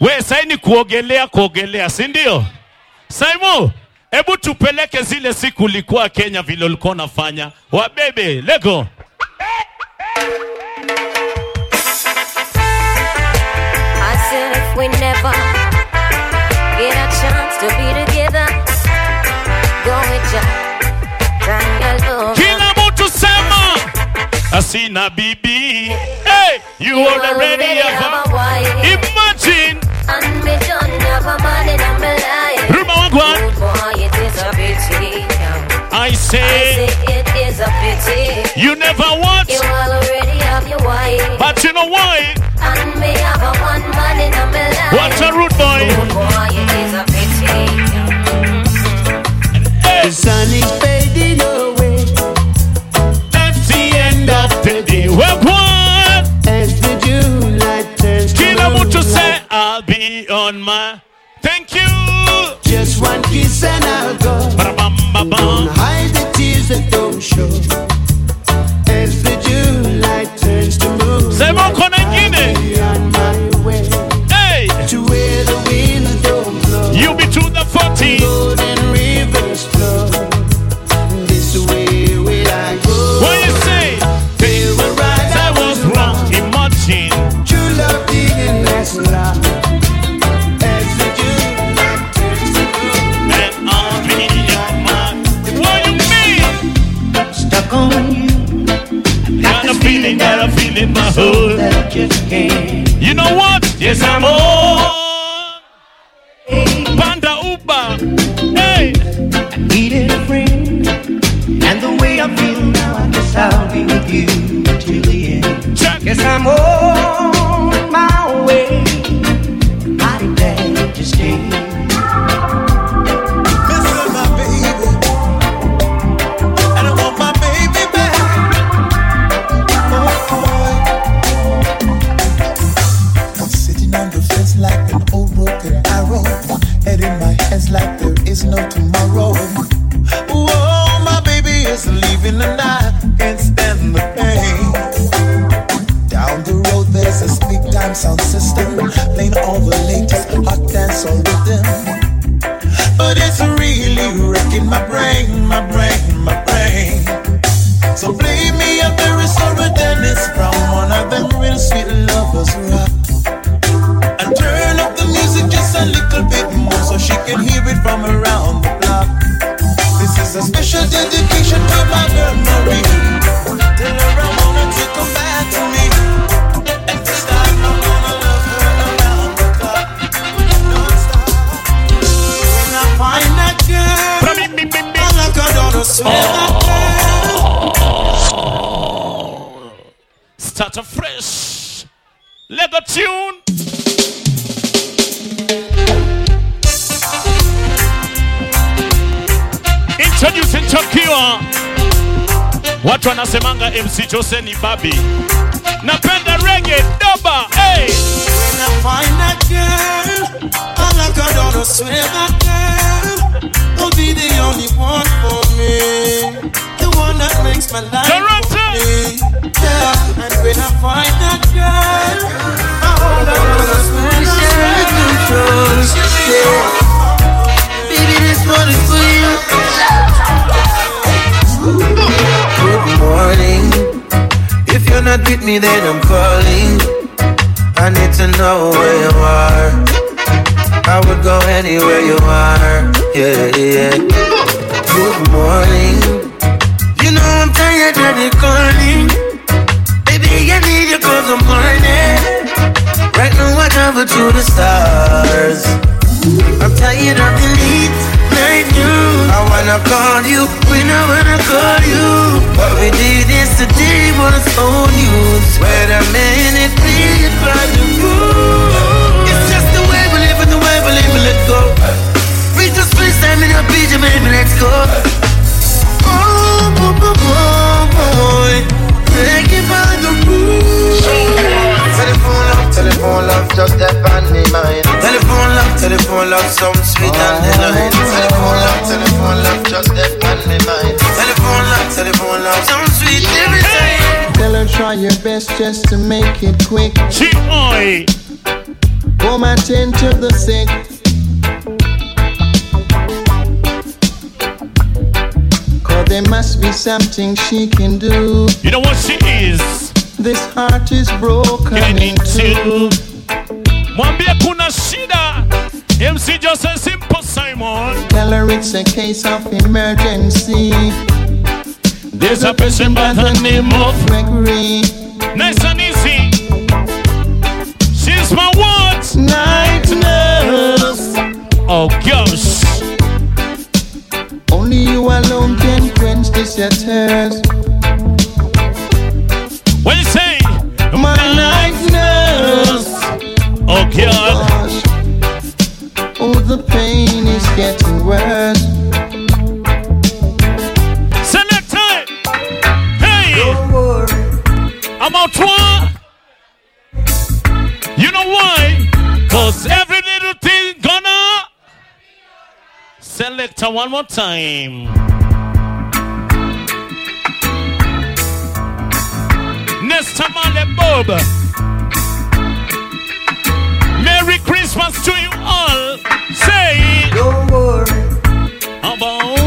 We saini kuogelea kuogelea, si ndio? Saimu, hebu tupeleke zile siku ulikuwa Kenya vile ulikuwa unafanya. Wabebe, lego. I said if we never get a chance to be together, go with ya. Try your love. Kila mtu sema asina bibi. Hey, you already have a Imagine A pity. I I say say it is a pity. you never want, You already have your wife. but you know why? And me have a one man in a me life. What a rude boy. Boy, it is a pity. Hey, The sun is fading my. Thank you. Just one kiss and I'll go. Don't hide the tears that don't show. Wanasemanga MC you're not with me, then I'm calling. I need to know where you are. I would go anywhere you are. Yeah, yeah. Good morning. You know I'm tired of the calling. Baby, I need you cause I'm burning. Right now I travel to the stars. I'm tired of the late night news. I wanna call you when I wanna call you. What we did yesterday was old news. Wait a minute, please by the rule. It's just the way we live and the way we live and let go. We just spend time in a beach, baby, let's go. Oh, boy, boy, boy, telephone love, just that on me mind. Telephone love, telephone love, some sweet on oh. the line. Telephone love, telephone love, just that on me mind. Telephone love, telephone love, some sweet every time. Tell her try your best just to make it quick. Chimoy. Come and tend to the sick. Cause there must be something she can do. You know what she is? This heart is broken in two. into. Mwambie kuna shida. MC Joseph Simple Simon. Tell her it's a case of emergency. There's a person by the name of Gregory. Nice and easy. She's my what? Night nurse. Oh gosh. Only you alone can quench this your thirst. What you say? My night nurse. Oh God. Gosh. Oh, the pain is getting worse. Selector. Hey. I'm out one. You know why? Cause every little thing gonna Selector one more time. Nesta Marley Bob. Merry Christmas to you all. Say Don't worry about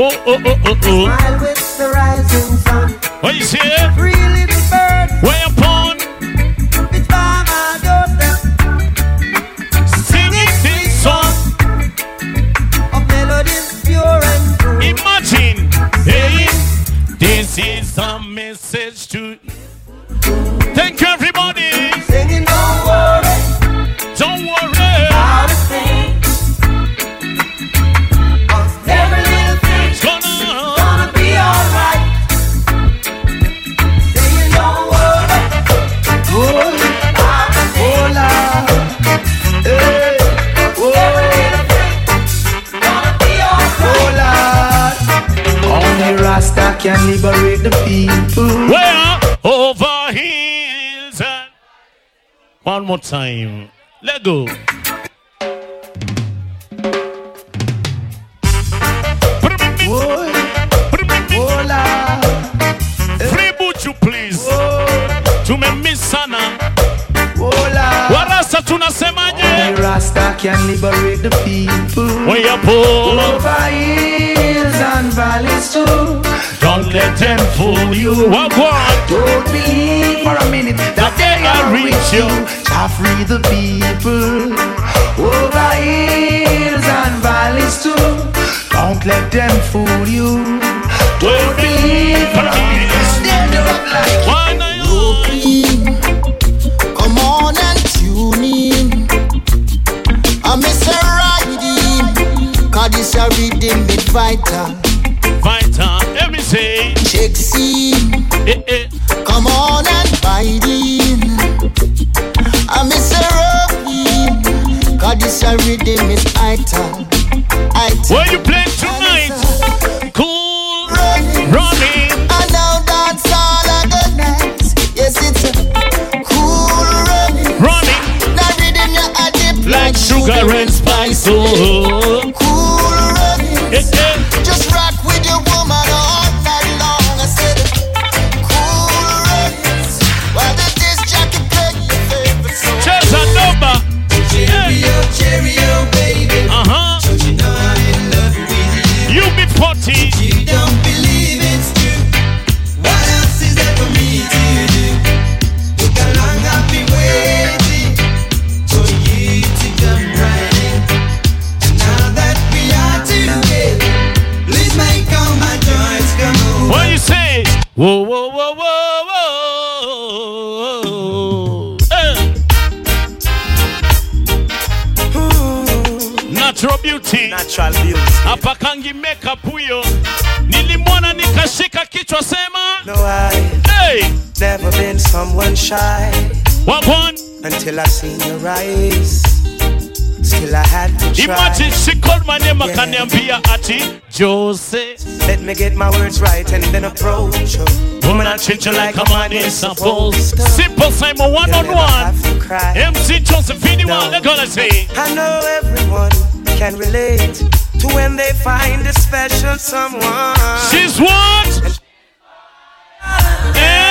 Oh, oh, oh, oh, oh. smile with the rising sun. What you say? More time. Let go. Boy, Free Buchu, please. Tumemiss sana. Hola. Warasa tunasemaje? Rasta can liberate the people. Weyapo. Over hills and valleys too. Don't let them fool you. Wagwan. Don't believe for a minute that they reach you. Shall free the people over hills and valleys too. Don't let them fool you. Don't Believe for a minute. Stand up like Why not you? Come on and tune in. I miss a riding. Cause this a rhythm it vital. Vital. Let me say. Check scene. Eh, eh. Come on and bite in. I miss a rocking. Cause this a rhythm is. Vital. Where you play tonight? Cool. Running. Running. And now dance all a good night. Yes, it's a cool running. Running. Now rhythm you a dip Like sugar and spice. Oh. Never been someone shy wagwan. until I seen your eyes. Still I had to try. Imagine she called my name akaniambia ati Jose. Let me get my words right and then approach her. Woman, I treat you like a man is supposed. Simple Simon one You'll on one. to. MC Josephine, No. what they gonna say? I know everyone can relate to when they find a special someone. She's what? And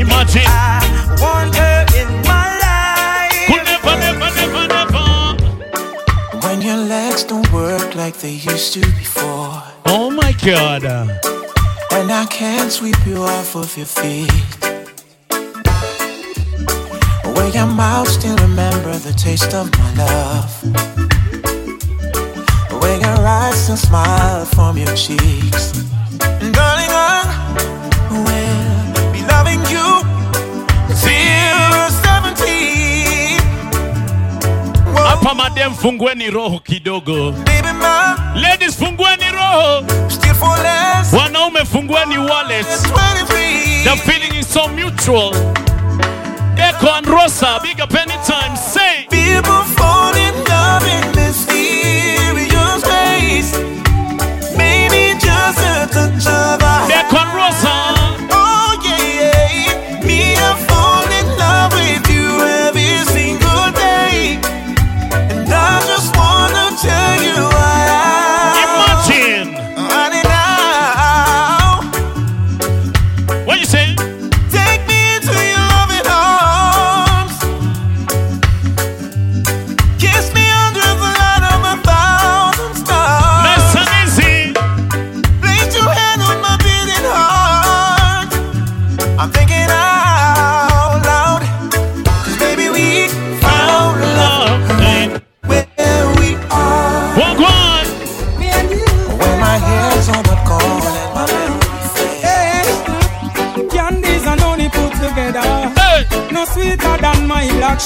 imagine. I want her in my life. Could never, never, never, never. When your legs don't work like they used to before. Oh my God. And I can't sweep you off of your feet. When your mouth still remember the taste of my love. When your eyes still smile from your cheeks. Hapa madem fungueni roho kidogo. Ladies fungueni roho. still for less than Wanaume fungueni wallets. 23. The feeling is so mutual. Echo and Rosa, big up anytime. Say,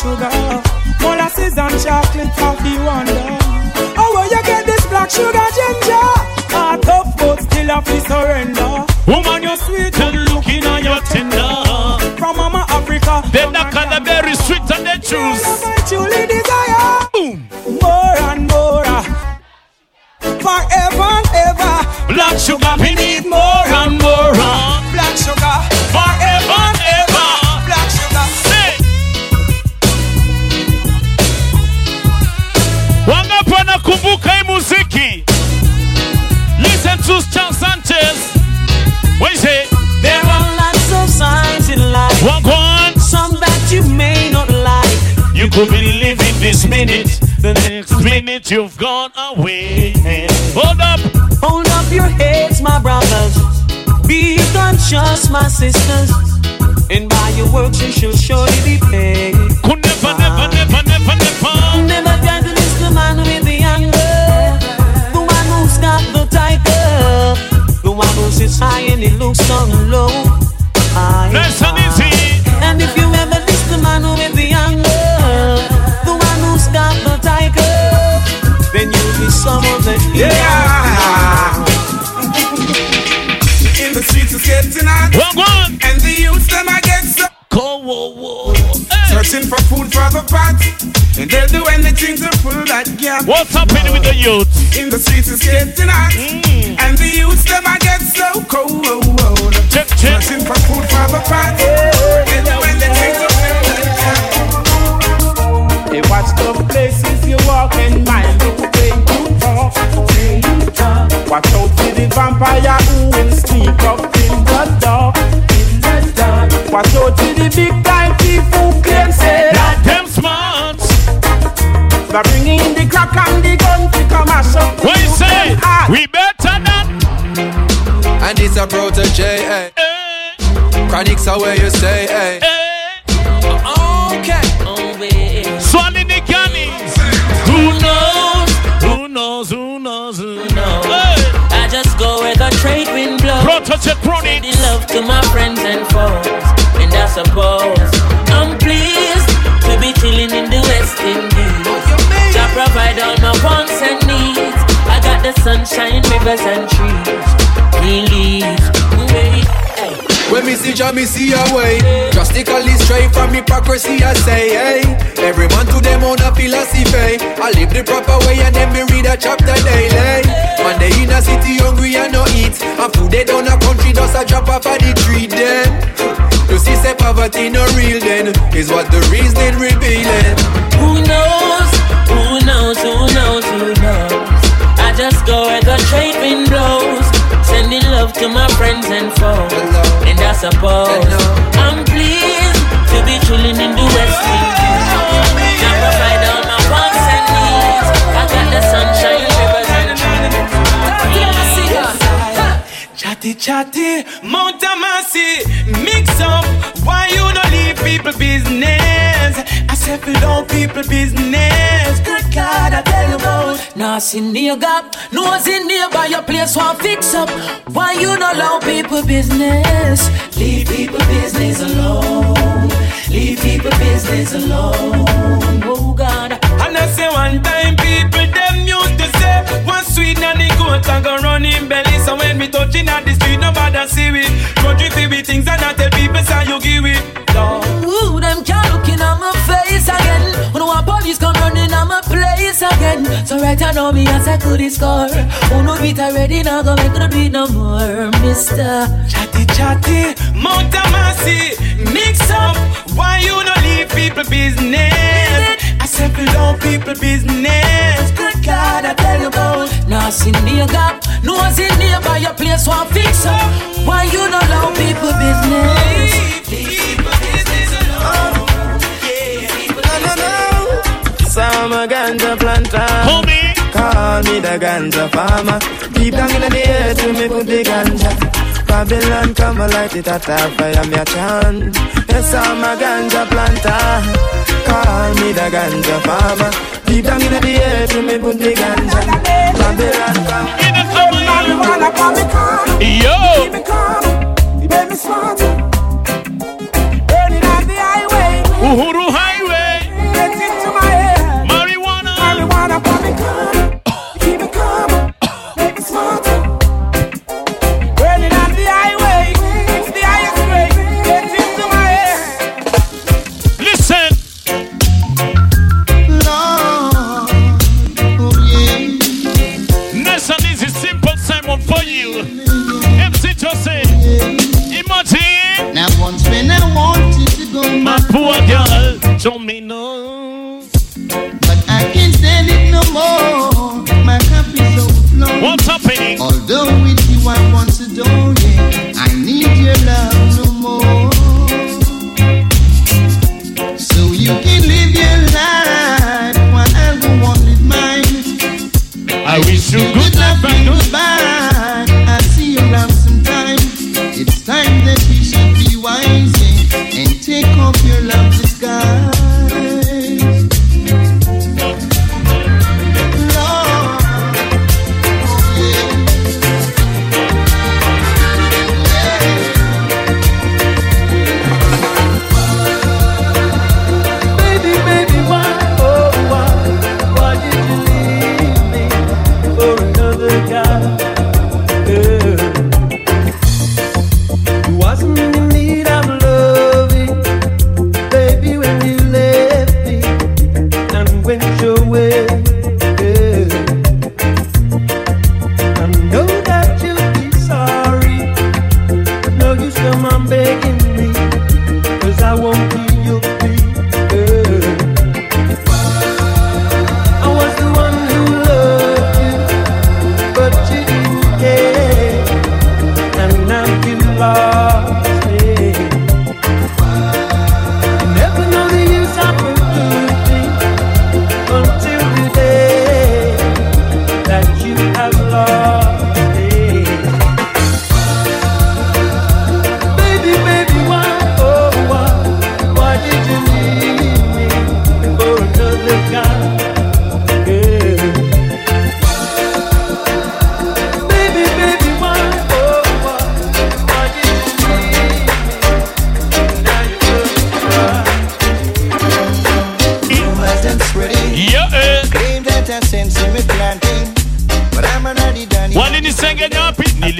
sugar. My. And by your works you shall surely be paid. Could never, never, never, never, never. Never try to miss the man with the anger. The one who's got the tiger. The one who sits high and he looks down low. For the pot And they'll do anything to fill that gap What's happening with the youth? In the streets it's getting hot mm. And the youths them I get so cold Check, check. Searching for food for the pot They'll do anything to fill that gap Hey, watch the places you walk and mind the way you talk. Way you talk. Watch out for the vampire who will sneak up in the dark. In the dark. Watch out for the big and the gun to come mash up. What you say? We better than. And it's a Protoje, eh. Hey, Chronixx are where you stay, eh. hey. Okay. Swalley the cannons. Who knows? Who knows? Who knows? Who knows? Hey. I just go where the trade wind blows. Protoje chronic. The love to my friends and foes. And I suppose The sunshine, rivers and trees. Wait, hey. When me see Jah, me see a way. Drastically straight from hypocrisy, I say, hey. Every man to them own a philosophy. I live the proper way and then me read a chapter daily. Man, they in a city hungry and no eat. And food they down a country just a drop off of the tree then. You see, say poverty no real then. Is what the reason revealing. Who knows? Who knows? Who knows? Who knows? Just go where the trade wind blows. Sending love to my friends and foes. And I suppose I'm pleased to be chilling in the West Indies. Now provide all my and. I got the sunshine, rivers and Chatty chatty, Mount mix up. Why you no leave people business? I said don't people business. Good God, Nah, sin near gap, nose in nearby your place one fix up. Why you not allow people business? Leave people business alone. Leave people business alone. Oh God. And I say one time people them used to say one sweet nanny goat and go run in belly. So when me touching at the street, nobody see it. Country feel with things and I tell people say you give it. Lord. Ooh, them can't looking at my face again. When one police come running at my place again. So right I know me as I could score. Who no beat already now go make no beat no more, Mister. Chatty chatty, Mount Amasi, mix up. Why you no leave people business? I said for don't people business. Good God, I tell you about. Sin near gap, nose in nearby your place one fix up. Why you not allow people business? People So I'm a ganja planter. Call me. Call me the ganja farmer. Deep down in the air to me put the ganja. Babylon come and light it at a fire, me a chant. Yes, I'm a ganja planter. Call me the ganja farmer. Deep down in the air to me put the ganja. Babylon come.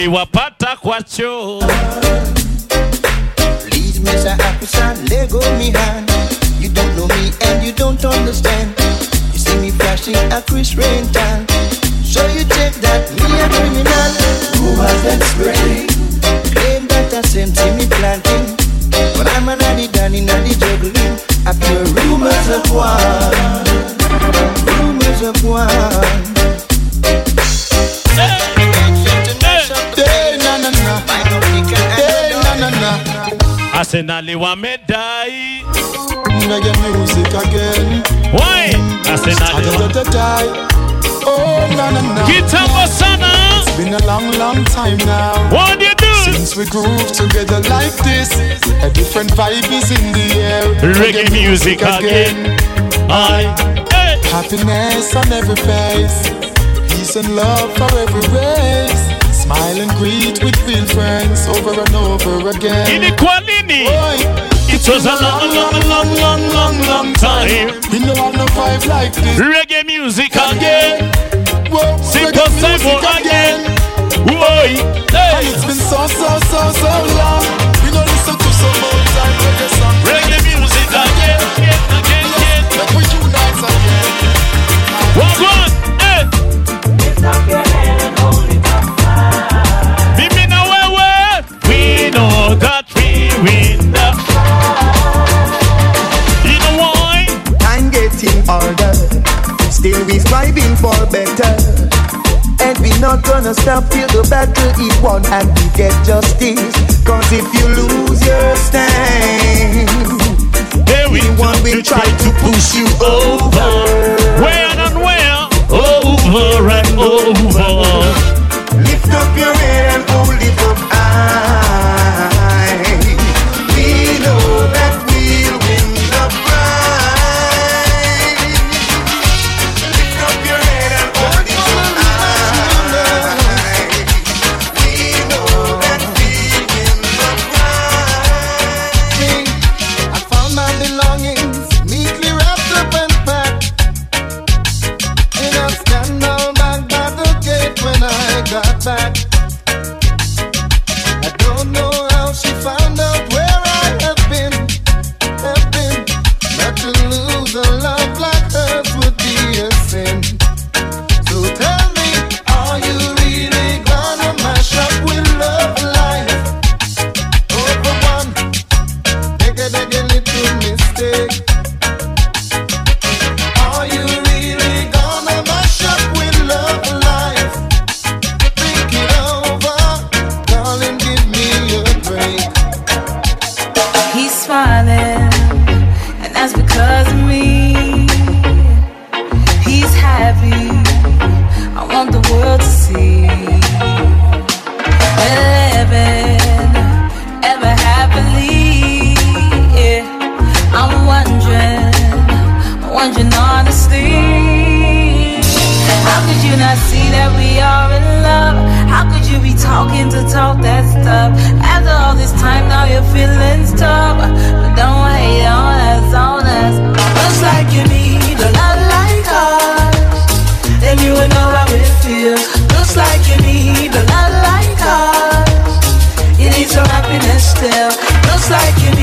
Niliwapata kwa choo. Miss African, let go me hand. You don't know me and you don't understand. You see me flashing a Chris Rental. So you take that, me a criminal. Rumors that spreading. Claim that I sent me planting. But I'm an addy danny nanny juggling. I pure rumors of one. Rumors of one. Na. Arsenali wamedai. Reggae music again. Why? Da-da-da-da-da. Oh, na na na. Kitambo sana. It's been a long, long time now. What do you do? Since we groove together like this, a different vibe is in the air. Reggae music again. I. Hey. Happiness on every face, peace and love for every race. Smile and greet with real friends over and over again. Lini? Boy, It was a long, long, long, long, long, long time. we know have no vibe like this. Reggae music again. Whoa, Simple reggae music Simon again. Whoa. And it's been so, so, so, so long. Not gonna stop till the battle is won and we get justice. Cause if you lose your stand, anyone will try to push you over. Where and where? Over and over. Lift up your like you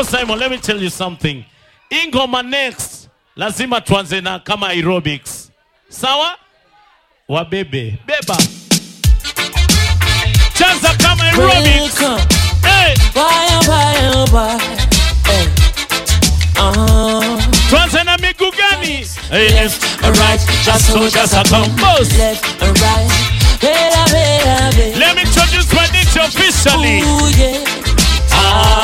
right, Simon. Let me tell you something. Ingoma next, lazima tuanze na kama aerobics. Sawa? Wabebe. Beba. Chanza kama aerobics. Welcome. Hey. Why, oh, why? Hey. Uh-huh. Tuanze na Left or right, just so just a come. Left or right. Bella, bella, bella. Let me introduce my DJ officially. Ooh, yeah. Ah.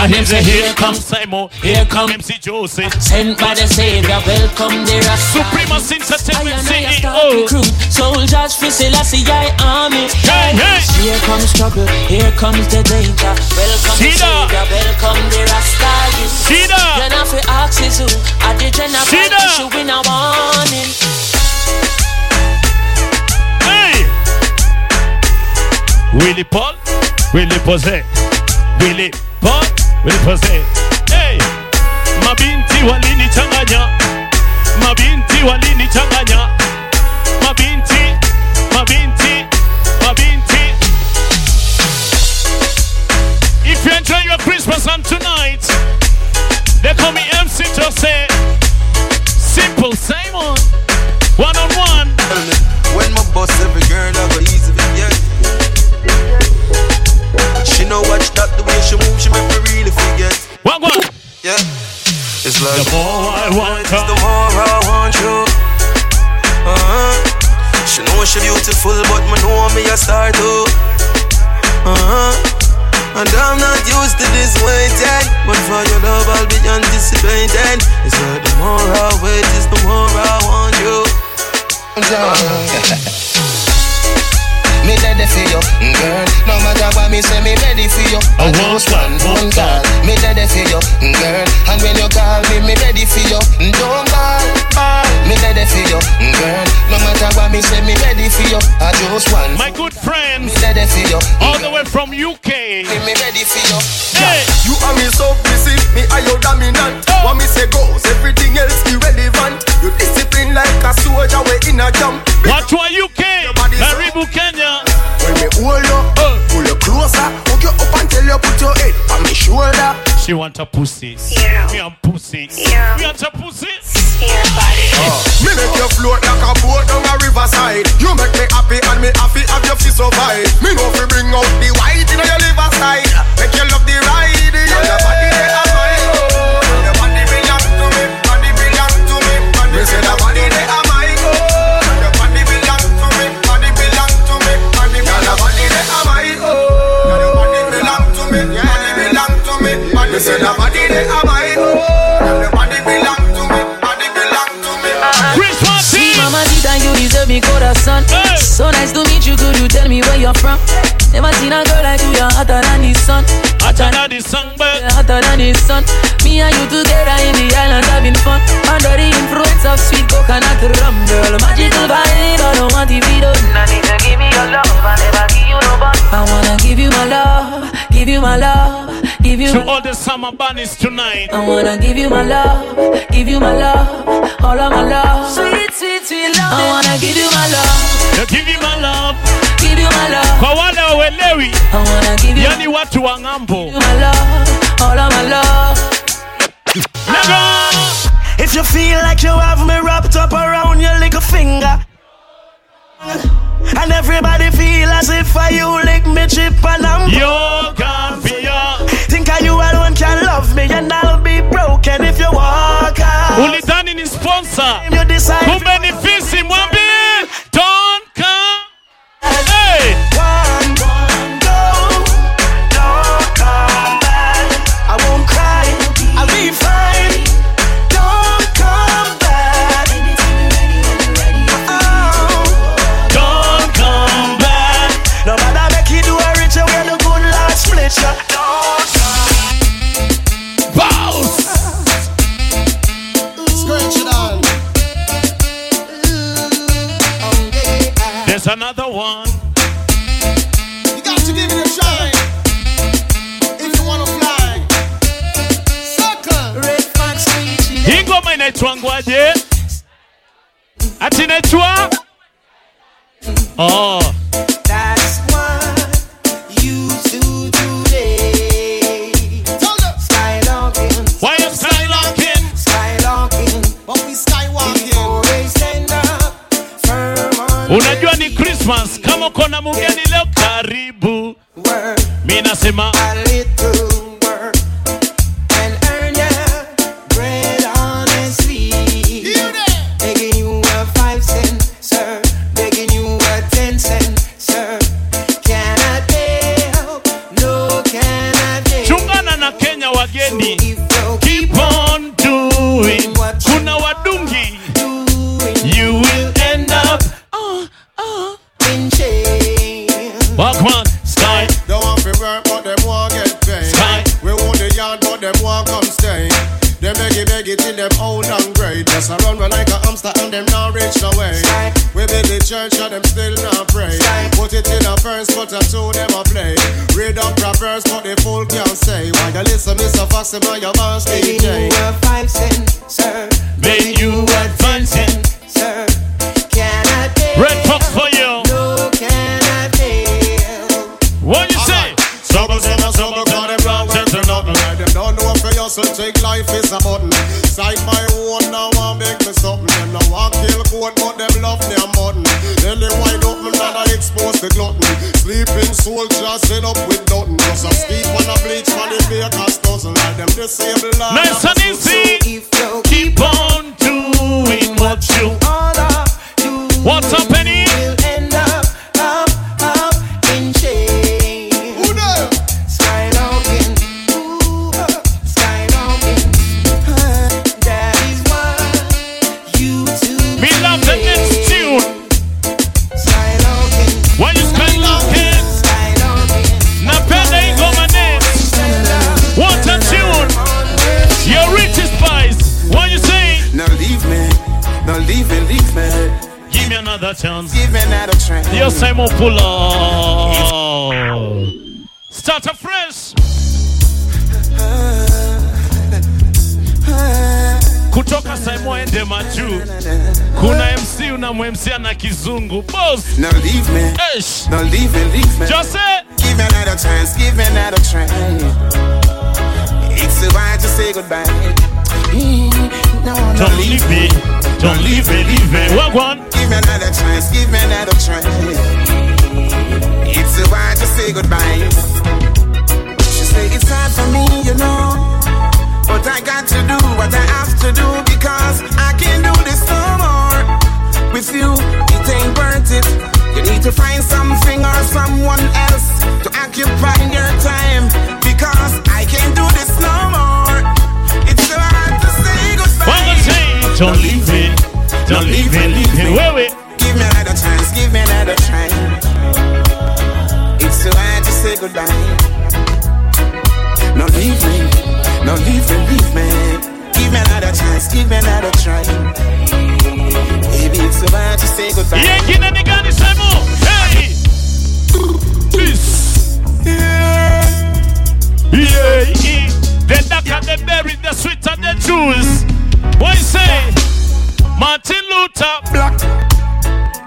And him say, here comes Simon, here comes MC Joseph. Sent by the Savior, welcome the Rasta. Supremacy Entertainment I I CEO. recruit soldiers for Selassie I army. Hey, hey. Here comes trouble, here comes the danger. Welcome the Savior, welcome the Rasta. Shida. Then I is who, at the general issue in a warning. Hey! Willy Paul, Willie Pose, Paul, Willie Pose. Hey! Mabinti walinichanganya, mabinti walinichanganya, mabinti, mabinti, mabinti. If you enjoy your Christmas on tonight, they call me MC Jose. Simple Simon, one on one. When my boss Yeah. It's like The more I want it's the more I want you. Uh-huh. She know she beautiful, but me know me a star too. Uh-huh. And I'm not used to this waiting, but for your love I'll be anticipating. It's like the more I wait, is the more I want you. Me ready for you, girl. No matter what me say, me ready for you. I want one one call. Me ready for you, girl. And when you call me, me ready for you. Don't call, call. Me ready for you, girl. No matter what me say, me ready for you. I just one. My good friends, Me ready for you, all the way from UK. me, ready for you. Hey, You and me submissive, me are your dominant. What me say goes, everything else irrelevant. You discipline like a soldier, we in a jump. watch what UK, Karibu Kenya. When me hold you, Uh. pull you closer, hook you up until you put your head on me shoulder. She want a pussy. Yeah. Me a pussy. Yeah. Me want a pussy. Yeah, body. Me make you float like a boat down a riverside. You make me happy and me happy have you fi survive. Me know fi bring out the white in your liver side. Make you love the ride. Yeah. Your body sun. Me and you together in the islands having fun. Under the influence of sweet coconut rum, girl. Magical vibe, I don't want the video. I need to give me your love, I never give you no bun. I wanna give you my love, give you my love, give you. To all the summer bunnies tonight. I wanna give you my love, give you my love, all of my love. Sweet, sweet, sweet love. I wanna give you my love, You give you my love. give you my love. Kwa wale wawelewi, I wanna give you yani watu wa ng'ambo. my love, all of my love. Lego! If you feel like you have me wrapped up around your little finger. And everybody feel as if I you lick me chip and I'm Yo, God, be your. Think I you alone can love me and I'll be broken if you walk out. Ulidhani ni sponsor. You decide Kumbe ni fisi mwambie. Don't come. Hey! Simon Puller. Start afresh. Kutoka Simon ende majuu. Kuna MC unamwemsia na kizungu. Now leave me, leave me, leave me. Say. Give me another chance, give me another try. It's a right to say goodbye. No, no, Don't leave me. Don't leave me, leave me. What one? Give me another chance, give me another try. A right to say goodbye. She say it's hard for me, you know. But I got to do what I have to do because I can't do this no more. With you, it ain't worth it. You need to find something or someone else to occupy your time because I can't do this no more. It's so hard to say goodbye. What you say? Don't leave me. Don't leave me, leave me. Wait, wait. Give me another chance, give me another try.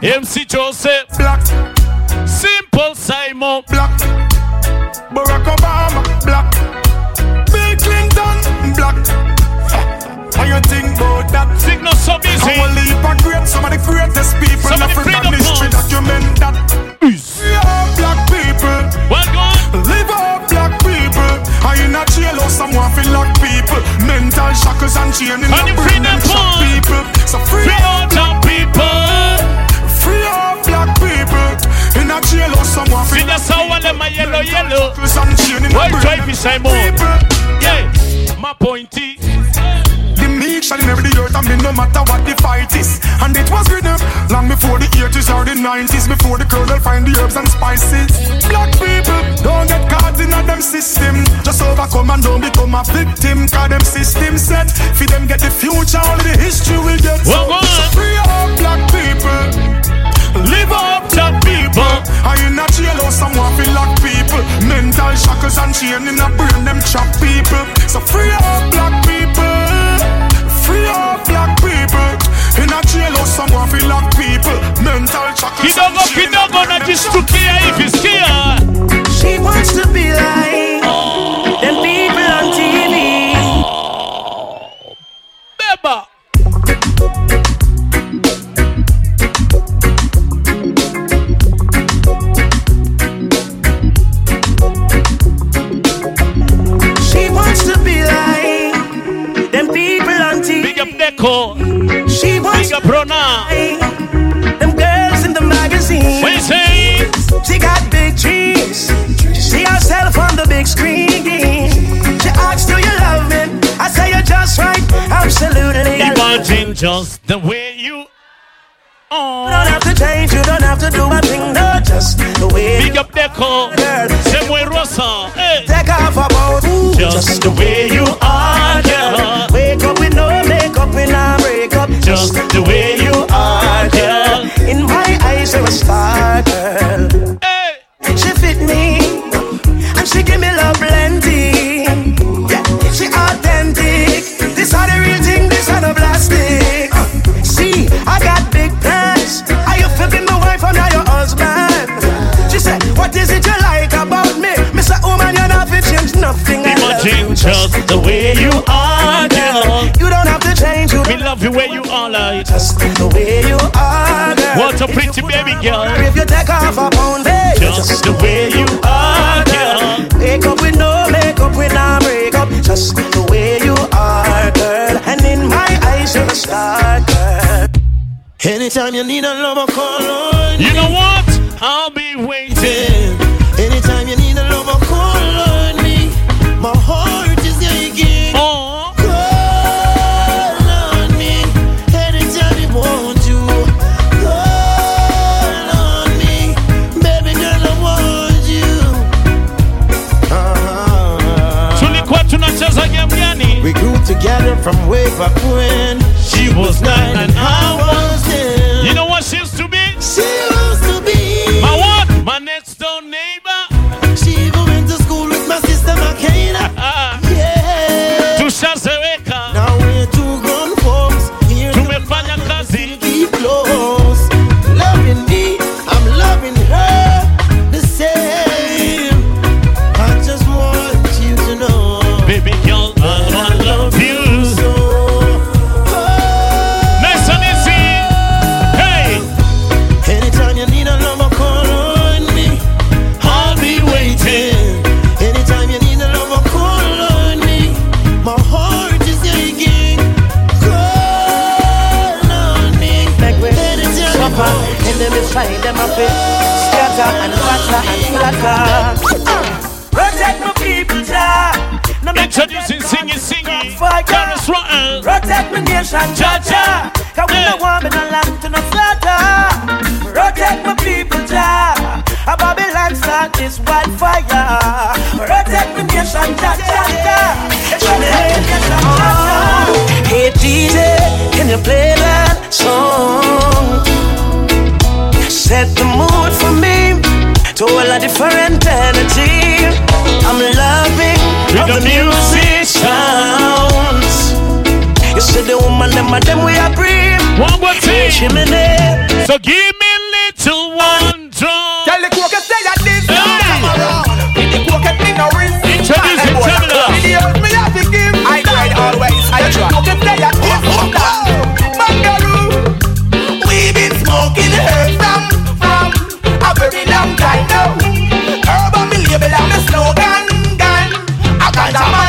MC Joseph. 90s, before the colonel find the herbs and spices. Black people don't get caught in a them system. Just overcome and don't become a victim. Cause them system set. For them get the future, only the history will get. Well, so, so free up black people. Live up black people. Are you not jail or someone feel lock people? Mental shackles and chain in a brain them chop people. So free up black people. Free up black people. In a jail or someone feel lock people. Mental shackles Kidogo and chain in a kidogo brain na them jistukia hivi sikia. She wants to be like them people on TV. Beba. She wants to be like them people on TV. Big up Deco. Big up them girls in the magazine. What you say? She got big dreams. She see herself on the big screen. She asks, Do you love me? I say you're just right. Absolutely. Imagine just the way you You don't have to change, you don't have to do a thing, no, just the way Big up Deco. girl. Same way Rosa. Hey. Take off about ooh, Just the way you are, Just the way you are, girl. You don't have to change. You We love you where you are, like. just the way you are, girl. What a pretty baby girl. If you take off a pound, Just the way you are, girl. Wake up with no makeup, with no breakup. Just the way you are, girl. And in my eyes, you're a star, girl. Anytime you need a lover, call on You know what? I'll be from way back when. She was nine Set the mood for me to all a different energy. I'm loving With how the the music sounds. You see the woman, them and them we are breathe. One more thing. Chimney. So give me little one drum. Tell the cook say that this Hey. time around. With the cook me no risk. Introduce Hey, it, boy, tell me me have to give. I tried always. I try. Cook say that this time. Slogan gun. A ganja man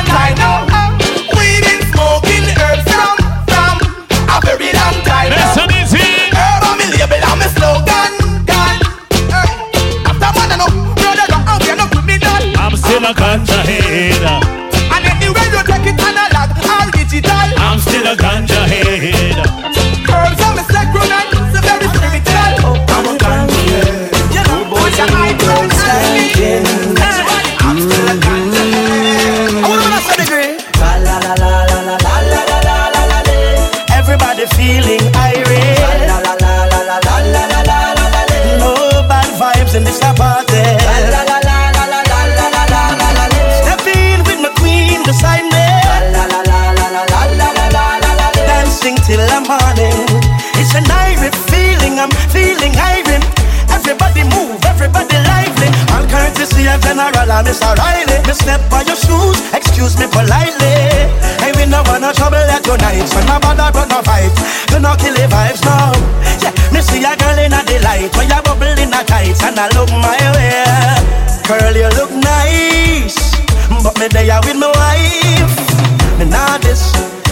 and I look my way. Girl, you look nice. But me there with my wife. Me not this,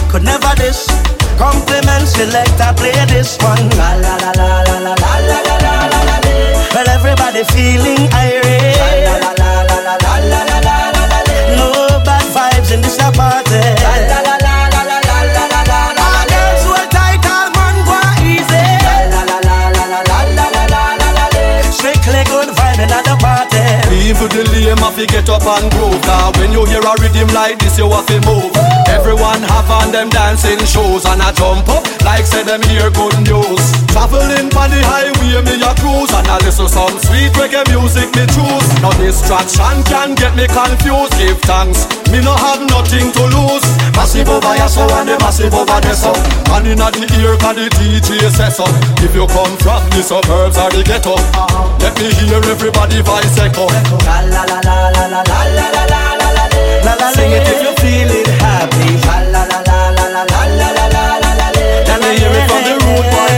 could never this. Compliment selector, play this one. La la la la la la la la la la la. Well, everybody feeling irate. La la la la Even the lame have to get up and groove Cause when you hear a rhythm like this you have to move. Everyone have on them dancing shoes And I jump up like say them hear good news. Traveling on the highway me a cruise And I listen some sweet reggae music me choose. No distraction can get me confused. Give thanks, me no have nothing to lose massive over your soul and the massive over the so And in the ear can the DJ say so If you come from the suburbs or the ghetto. Let me hear everybody voice echo La la la la la la la la la la la la la la Sing it if you're feeling happy La la la la la la la la la la la Let me hear it from the road boy